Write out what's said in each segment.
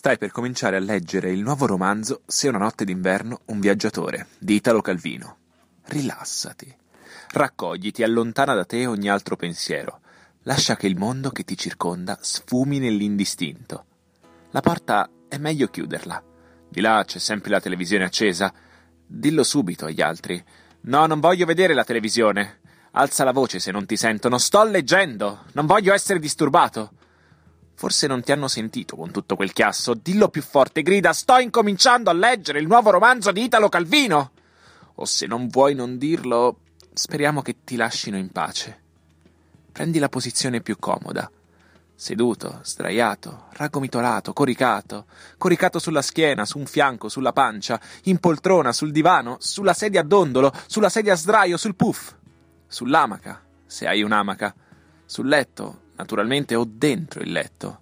Stai per cominciare a leggere il nuovo romanzo Se una notte d'inverno un viaggiatore di Italo Calvino. Rilassati. Raccogliti, allontana da te ogni altro pensiero. Lascia che il mondo che ti circonda sfumi nell'indistinto. La porta è meglio chiuderla. Di là c'è sempre la televisione accesa. Dillo subito agli altri. No, non voglio vedere la televisione. Alza la voce se non ti sentono. Sto leggendo. Non voglio essere disturbato. Forse non ti hanno sentito con tutto quel chiasso. Dillo più forte, grida: Sto incominciando a leggere il nuovo romanzo di Italo Calvino. O se non vuoi non dirlo, speriamo che ti lascino in pace. Prendi la posizione più comoda. Seduto, sdraiato, raggomitolato, coricato, coricato sulla schiena, su un fianco, sulla pancia, in poltrona, sul divano, sulla sedia a dondolo, sulla sedia a sdraio, sul puff, sull'amaca, se hai un'amaca, sul letto, naturalmente, o dentro il letto.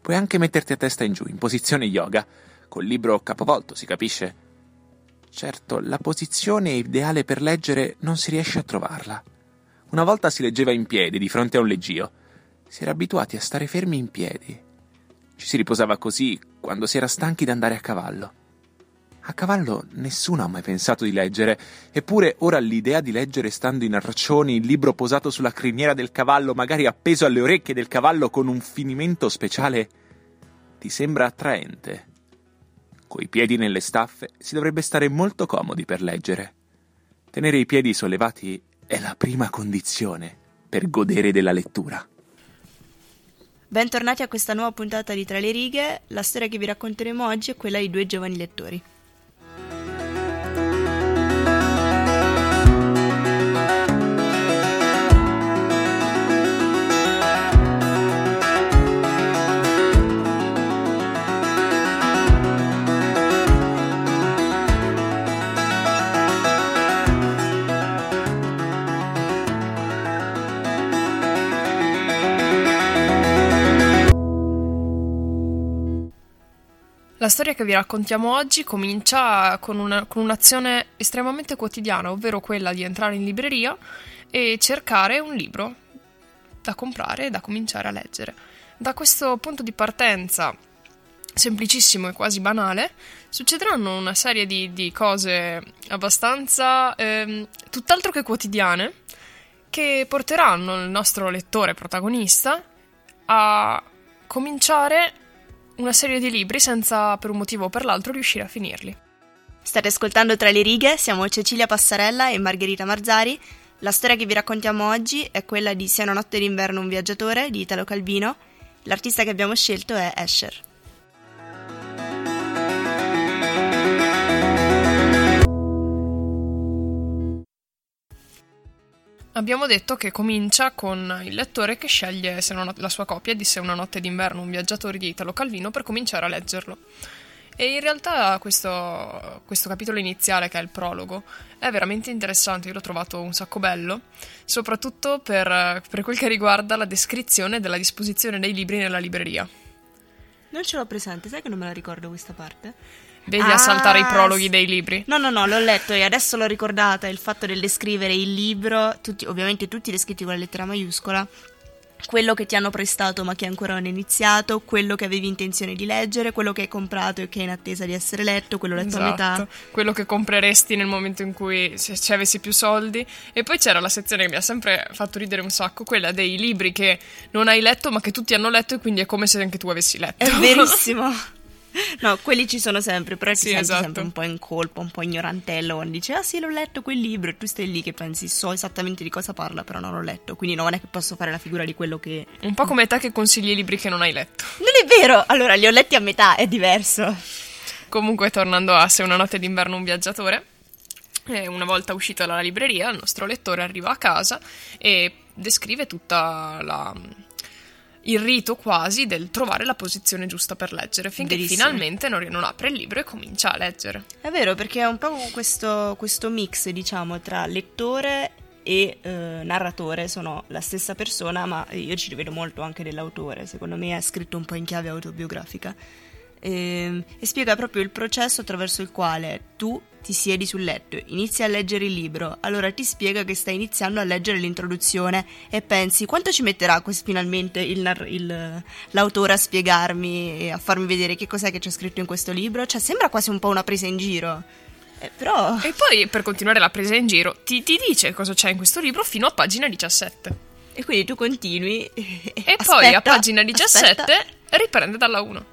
Puoi anche metterti a testa in giù, in posizione yoga, col libro capovolto, si capisce? Certo, la posizione ideale per leggere non si riesce a trovarla. Una volta si leggeva in piedi, di fronte a un leggio. Si era abituati a stare fermi in piedi. Ci si riposava così quando si era stanchi d'andare a cavallo. A cavallo nessuno ha mai pensato di leggere, eppure ora l'idea di leggere stando in arraccioni il libro posato sulla criniera del cavallo, magari appeso alle orecchie del cavallo con un finimento speciale, ti sembra attraente. Coi piedi nelle staffe si dovrebbe stare molto comodi per leggere. Tenere i piedi sollevati è la prima condizione per godere della lettura. Bentornati a questa nuova puntata di Tra le righe. La storia che vi racconteremo oggi è quella di due giovani lettori. Storia che vi raccontiamo oggi comincia con, una, con, un'azione estremamente quotidiana, ovvero quella di entrare in libreria e cercare un libro da comprare e da cominciare a leggere. Da questo punto di partenza, semplicissimo e quasi banale, succederanno una serie di, di cose abbastanza ehm, tutt'altro che quotidiane che porteranno il nostro lettore protagonista a cominciare una serie di libri senza per un motivo o per l'altro riuscire a finirli. State ascoltando Tra le righe, siamo Cecilia Passarella e Margherita Marzari. La storia che vi raccontiamo oggi è quella di Sia una notte d'inverno un viaggiatore di Italo Calvino. L'artista che abbiamo scelto è Escher. Abbiamo detto che comincia con il lettore che sceglie la sua copia di Se una notte d'inverno un viaggiatore di Italo Calvino per cominciare a leggerlo. E in realtà questo, questo, capitolo iniziale, che è il prologo, è veramente interessante, io l'ho trovato un sacco bello, soprattutto per, per quel che riguarda la descrizione della disposizione dei libri nella libreria. Non ce l'ho presente, sai che non me la ricordo questa parte? Vedi ah, a saltare i prologhi dei libri. No, no, no, l'ho letto e adesso l'ho ricordata. Il fatto del descrivere il libro, tutti, ovviamente tutti descritti con la lettera maiuscola, quello che ti hanno prestato ma che ancora non è iniziato, quello che avevi intenzione di leggere, quello che hai comprato e che è in attesa di essere letto, quello letto esatto. a metà. Quello che compreresti nel momento in cui se ci avessi più soldi. E poi c'era la sezione che mi ha sempre fatto ridere un sacco, quella dei libri che non hai letto ma che tutti hanno letto e quindi è come se anche tu avessi letto. È verissimo. No, quelli ci sono sempre, però sì, ti senti esatto. sempre un po' in colpa, un po' ignorantello quando dici ah sì l'ho letto quel libro e tu stai lì che pensi so esattamente di cosa parla però non l'ho letto, quindi non è che posso fare la figura di quello che... Un po' come te che consigli i libri che non hai letto. Non è vero, allora li ho letti a metà, è diverso. Comunque tornando a Se una notte d'inverno un viaggiatore, eh, una volta uscito dalla libreria il nostro lettore arriva a casa e descrive tutta la il rito quasi del trovare la posizione giusta per leggere, finché Bellissimo. finalmente non, non, apre il libro e comincia a leggere. È vero, perché è un po' questo, questo mix, diciamo, tra lettore e eh, narratore sono la stessa persona, ma io ci rivedo molto anche dell'autore, secondo me è scritto un po' in chiave autobiografica. E, ehm, e spiega proprio il processo attraverso il quale tu ti siedi sul letto, inizi a leggere il libro, allora ti spiega che stai iniziando a leggere l'introduzione e pensi quanto ci metterà finalmente il, il, l'autore a spiegarmi e a farmi vedere che cos'è che c'è scritto in questo libro? Cioè sembra quasi un po' una presa in giro. Eh, però... E poi per continuare la presa in giro ti, ti dice cosa c'è in questo libro fino a pagina 17. E quindi tu continui. E, e aspetta, poi a pagina 17 aspetta. riprende dalla 1.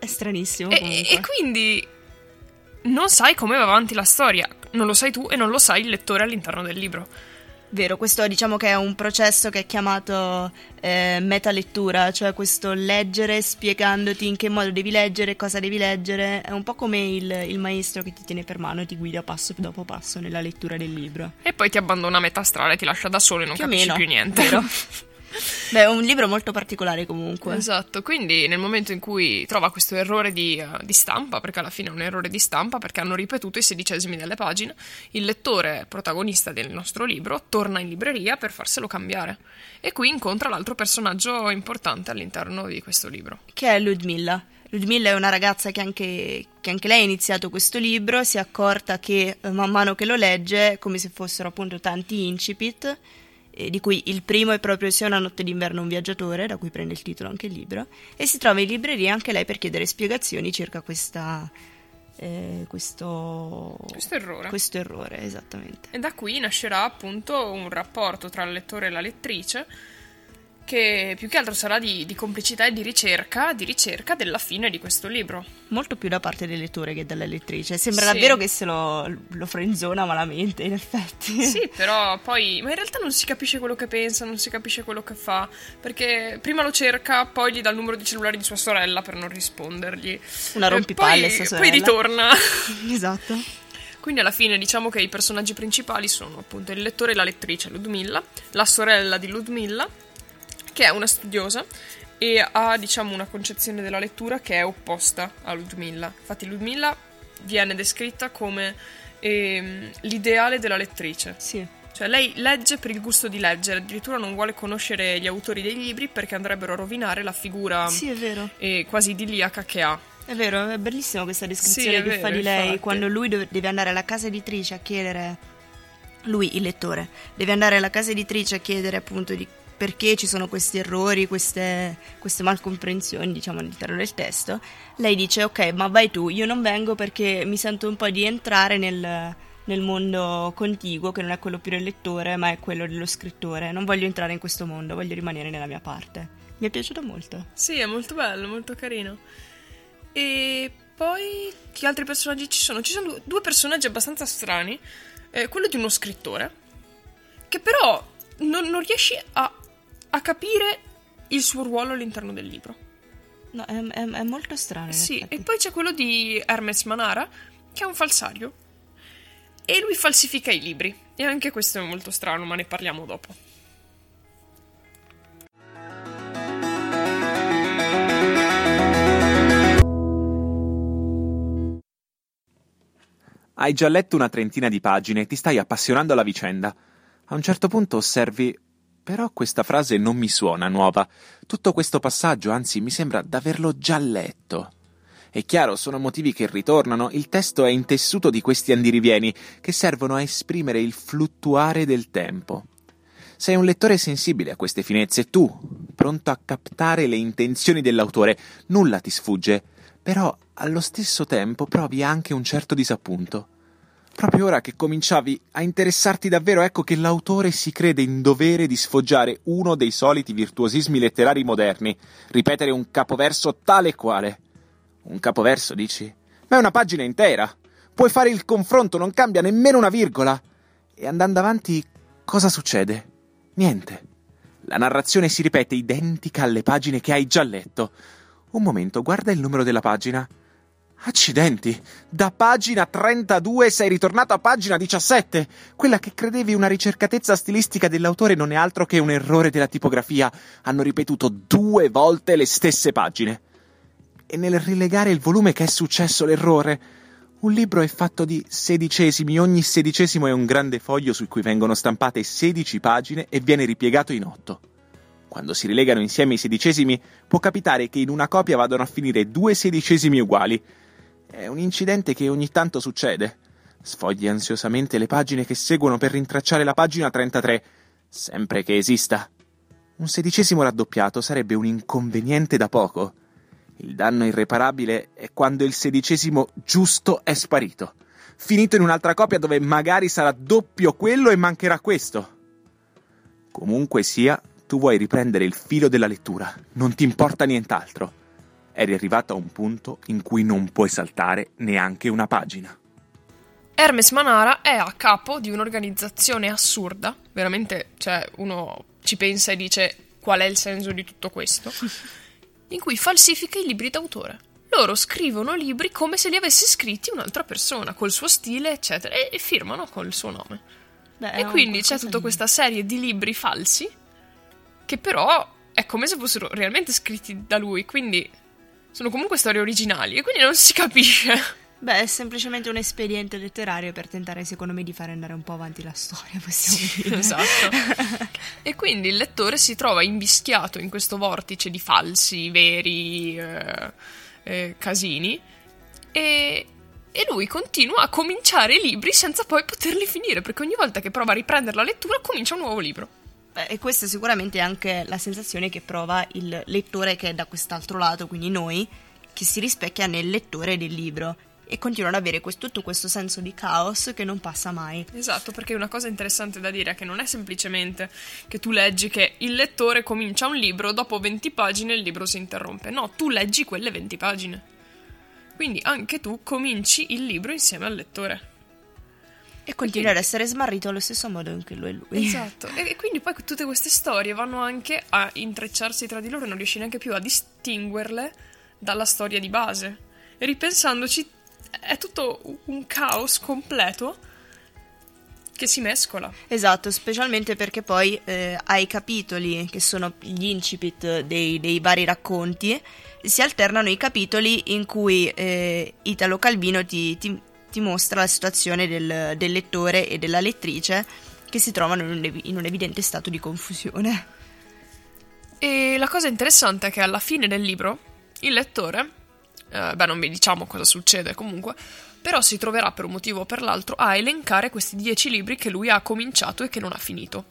È stranissimo. E, e, quindi non sai come va avanti la storia. Non lo sai tu e non lo sai il lettore all'interno del libro. Vero, questo diciamo che è un processo che è chiamato eh, metalettura, cioè questo leggere spiegandoti in che modo devi leggere, cosa devi leggere, è un po' come il, il maestro che ti tiene per mano e ti guida passo dopo passo nella lettura del libro. E poi ti abbandona a metà strada e ti lascia da solo e non più capisci più niente. Vero? Beh, è un libro molto particolare comunque. Esatto, quindi nel momento in cui trova questo errore di, uh, di, stampa, perché alla fine è un errore di stampa, perché hanno ripetuto i sedicesimi delle pagine, il lettore protagonista del nostro libro torna in libreria per farselo cambiare. E qui incontra l'altro personaggio importante all'interno di questo libro. Che è Ludmilla. Ludmilla è una ragazza che anche, che anche, lei ha iniziato questo libro, si è accorta che eh, man mano che lo legge, come se fossero appunto tanti incipit, di cui il primo è proprio Sia una notte d'inverno un viaggiatore, da cui prende il titolo anche il libro, e si trova in libreria anche lei per chiedere spiegazioni circa questa, eh, questo, questo, errore. questo errore. Esattamente. E da qui nascerà appunto un rapporto tra il lettore e la lettrice che più che altro sarà di, di, complicità e di ricerca, di ricerca della fine di questo libro. Molto più da parte del lettore che della lettrice. Sembra sì. davvero che se lo, lo frenzona malamente, in effetti. Sì, però poi... Ma in realtà non si capisce quello che pensa, non si capisce quello che fa, perché prima lo cerca, poi gli dà il numero di cellulare di sua sorella per non rispondergli. Una rompipalle, poi, sua sorella. Poi ritorna. esatto. Quindi alla fine diciamo che i personaggi principali sono appunto il lettore e la lettrice Ludmilla, la sorella di Ludmilla che è una studiosa e ha, diciamo, una concezione della lettura che è opposta a Ludmilla. Infatti Ludmilla viene descritta come ehm, l'ideale della lettrice. Sì. Cioè lei legge per il gusto di leggere, addirittura non vuole conoscere gli autori dei libri perché andrebbero a rovinare la figura sì, eh, quasi idilliaca che ha. È vero, è bellissima questa descrizione sì, che vero, fa di lei infatti. quando lui deve andare alla casa editrice a chiedere lui, il lettore, deve andare alla casa editrice a chiedere appunto di perché ci sono questi errori, queste, queste malcomprensioni, diciamo, all'interno del testo, lei dice ok, ma vai tu, io non vengo perché mi sento un po' di entrare nel, nel mondo contiguo, che non è quello più del lettore, ma è quello dello scrittore. Non voglio entrare in questo mondo, voglio rimanere nella mia parte. Mi è piaciuto molto. Sì, è molto bello, molto carino. E poi che altri personaggi ci sono? Ci sono due personaggi abbastanza strani. Eh, quello di uno scrittore, che però non, non riesci a a capire il suo ruolo all'interno del libro. No, è, è, è molto strano. Sì, e poi c'è quello di Hermes Manara, che è un falsario. E lui falsifica i libri. E anche questo è molto strano, ma ne parliamo dopo. Hai già letto una trentina di pagine e ti stai appassionando alla vicenda. A un certo punto osservi però questa frase non mi suona nuova. Tutto questo passaggio, anzi, mi sembra d'averlo già letto. È chiaro, sono motivi che ritornano, il testo è intessuto di questi andirivieni che servono a esprimere il fluttuare del tempo. Sei un lettore sensibile a queste finezze, tu, pronto a captare le intenzioni dell'autore, nulla ti sfugge, però allo stesso tempo provi anche un certo disappunto. Proprio ora che cominciavi a interessarti davvero, ecco che l'autore si crede in dovere di sfoggiare uno dei soliti virtuosismi letterari moderni, ripetere un capoverso tale quale. Un capoverso, dici? Ma è una pagina intera. Puoi fare il confronto, non cambia nemmeno una virgola. E andando avanti, cosa succede? Niente. La narrazione si ripete identica alle pagine che hai già letto. Un momento, guarda il numero della pagina. Accidenti, da pagina 32 sei ritornato a pagina 17. Quella che credevi una ricercatezza stilistica dell'autore non è altro che un errore della tipografia. Hanno ripetuto due volte le stesse pagine. E nel rilegare il volume che è successo l'errore? Un libro è fatto di sedicesimi, ogni sedicesimo è un grande foglio su cui vengono stampate 16 pagine e viene ripiegato in otto. Quando si rilegano insieme i sedicesimi, può capitare che in una copia vadano a finire due sedicesimi uguali, è un incidente che ogni tanto succede. Sfogli ansiosamente le pagine che seguono per rintracciare la pagina 33, sempre che esista. Un sedicesimo raddoppiato sarebbe un inconveniente da poco. Il danno irreparabile è quando il sedicesimo giusto è sparito, finito in un'altra copia dove magari sarà doppio quello e mancherà questo. Comunque sia, tu vuoi riprendere il filo della lettura, non ti importa nient'altro. Eri arrivato a un punto in cui non puoi saltare neanche una pagina. Hermes Manara è a capo di un'organizzazione assurda, veramente, cioè uno ci pensa e dice qual è il senso di tutto questo, in cui falsifica i libri d'autore. Loro scrivono libri come se li avesse scritti un'altra persona, col suo stile, eccetera, e, e firmano col suo nome. Beh, e quindi c'è tutta questa serie di libri falsi che però è come se fossero realmente scritti da lui, quindi sono comunque storie originali e quindi non si capisce. Beh, è semplicemente un espediente letterario per tentare, secondo me, di fare andare un po' avanti la storia, possiamo Sì, dire. esatto. e quindi il lettore si trova invischiato in questo vortice di falsi, veri eh, eh, casini e, e lui continua a cominciare i libri senza poi poterli finire, perché ogni volta che prova a riprendere la lettura comincia un nuovo libro. E questa sicuramente è anche la sensazione che prova il lettore che è da quest'altro lato, quindi noi, che si rispecchia nel lettore del libro e continua ad avere questo- tutto questo senso di caos che non passa mai. Esatto, perché una cosa interessante da dire è che non è semplicemente che tu leggi che il lettore comincia un libro, dopo 20 pagine il libro si interrompe. No, tu leggi quelle 20 pagine. Quindi anche tu cominci il libro insieme al lettore. E continua ad essere smarrito allo stesso modo in cui lo è lui. Esatto. E, e quindi poi tutte queste storie vanno anche a intrecciarsi tra di loro e non riesci neanche più a distinguerle dalla storia di base. E ripensandoci, è tutto un caos completo che si mescola. Esatto, specialmente perché poi eh, ai capitoli, che sono gli incipit dei, dei vari racconti, si alternano i capitoli in cui eh, Italo Calvino ti, ti- ti mostra la situazione del, del lettore e della lettrice che si trovano in un, in un evidente stato di confusione. E la cosa interessante è che alla fine del libro il lettore, eh, beh non vi diciamo cosa succede comunque, però si troverà per un motivo o per l'altro a elencare questi dieci libri che lui ha cominciato e che non ha finito.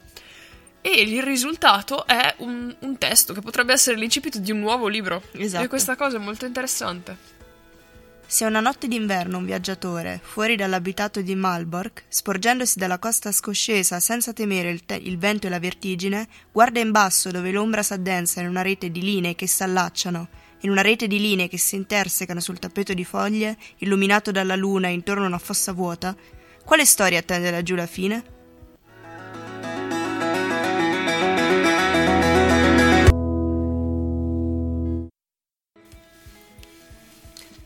E il risultato è un, un testo che potrebbe essere l'incipit di un nuovo libro. Esatto. E questa cosa è molto interessante. Se una notte d'inverno un viaggiatore, fuori dall'abitato di Malbork, sporgendosi dalla costa scoscesa senza temere il, te- il vento e la vertigine, guarda in basso dove l'ombra s'addensa in una rete di linee che s'allacciano, in una rete di linee che si intersecano sul tappeto di foglie, illuminato dalla luna intorno a una fossa vuota, quale storia attende laggiù la fine?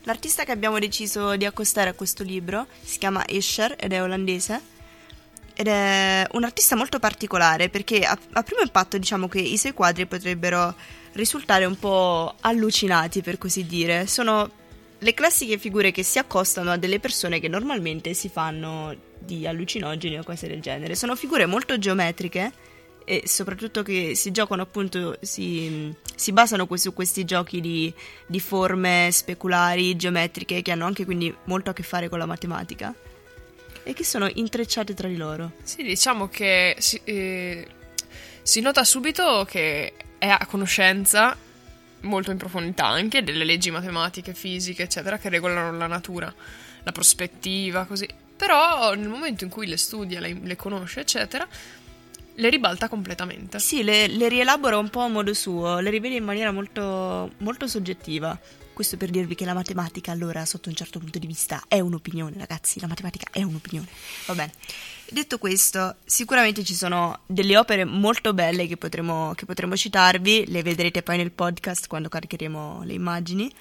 L'artista che abbiamo deciso di accostare a questo libro si chiama Escher ed è olandese ed è un artista molto particolare perché a, a primo impatto diciamo che i suoi quadri potrebbero risultare un po' allucinati per così dire. Sono le classiche figure che si accostano a delle persone che normalmente si fanno di allucinogeni o cose del genere. Sono figure molto geometriche e soprattutto che si giocano appunto, si, si basano su questi giochi di, di forme speculari, geometriche, che hanno anche quindi molto a che fare con la matematica e che sono intrecciate tra di loro. Sì, diciamo che si, eh, si nota subito che è a conoscenza, molto in profondità anche, delle leggi matematiche, fisiche, eccetera, che regolano la natura, la prospettiva, così. Però nel momento in cui le studia, le, le conosce, eccetera, le ribalta completamente. Sì, le, le rielabora un po' a modo suo, le rivede in maniera molto, molto soggettiva. Questo per dirvi che la matematica, allora, sotto un certo punto di vista, è un'opinione, ragazzi. La matematica è un'opinione. Va bene. Detto questo, sicuramente ci sono delle opere molto belle che potremo, che potremo citarvi. Le vedrete poi nel podcast quando caricheremo le immagini.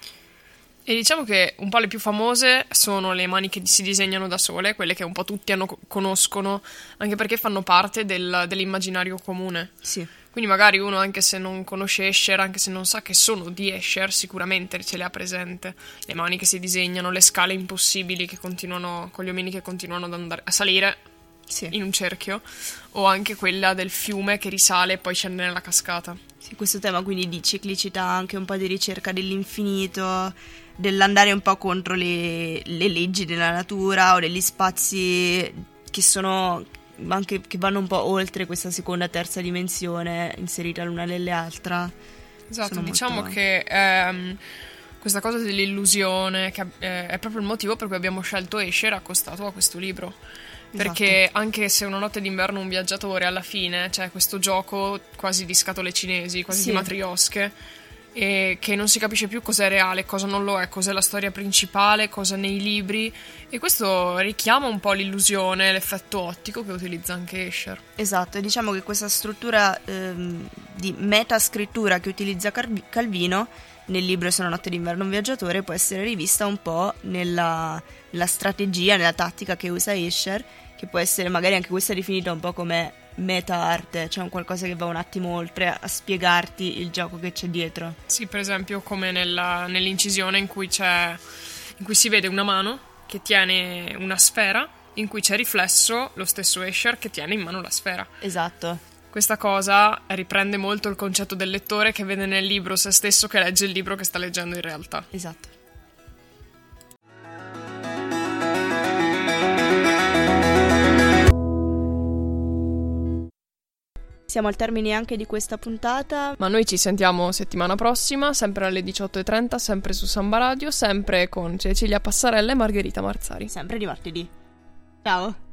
E diciamo che un po' le più famose sono le mani che si disegnano da sole, quelle che un po' tutti hanno- conoscono, anche perché fanno parte del- dell'immaginario comune. Sì. Quindi magari uno, anche se non conosce Escher, anche se non sa che sono di Escher, sicuramente ce le ha presente. Le mani che si disegnano, le scale impossibili che continuano, con gli omini che continuano ad andare a salire Sì. in un cerchio, o anche quella del fiume che risale e poi scende nella cascata. Sì, questo tema quindi di ciclicità, anche un po' di ricerca dell'infinito, dell'andare un po' contro le, le leggi della natura o degli spazi che sono anche che vanno un po' oltre questa seconda terza dimensione inserita l'una nell'altra. Esatto, diciamo molto... che ehm, questa cosa dell'illusione che, eh, è proprio il motivo per cui abbiamo scelto Escher accostato a questo libro. Perché esatto. anche se una notte d'inverno un viaggiatore alla fine c'è questo gioco quasi di scatole cinesi, quasi sì. di matriosche, e che non si capisce più cos'è reale, cosa non lo è, cos'è la storia principale, cosa nei libri e questo richiama un po' l'illusione, l'effetto ottico che utilizza anche Escher. Esatto, e diciamo che questa struttura ehm, di metascrittura che utilizza Calvino nel libro Se una notte d'inverno un viaggiatore può essere rivista un po' nella, nella strategia, nella tattica che usa Escher che può essere magari anche questa definita un po' come meta arte, cioè un qualcosa che va un attimo oltre a spiegarti il gioco che c'è dietro. Sì, per esempio come nella, nell'incisione in cui, c'è, in cui si vede una mano che tiene una sfera in cui c'è riflesso lo stesso Escher che tiene in mano la sfera. Esatto. Questa cosa riprende molto il concetto del lettore che vede nel libro se stesso che legge il libro che sta leggendo in realtà. Esatto. Siamo al termine anche di questa puntata. Ma noi ci sentiamo settimana prossima, sempre alle 18.30, sempre su Samba Radio, sempre con Cecilia Passarella e Margherita Marzari. Sempre di martedì. Ciao.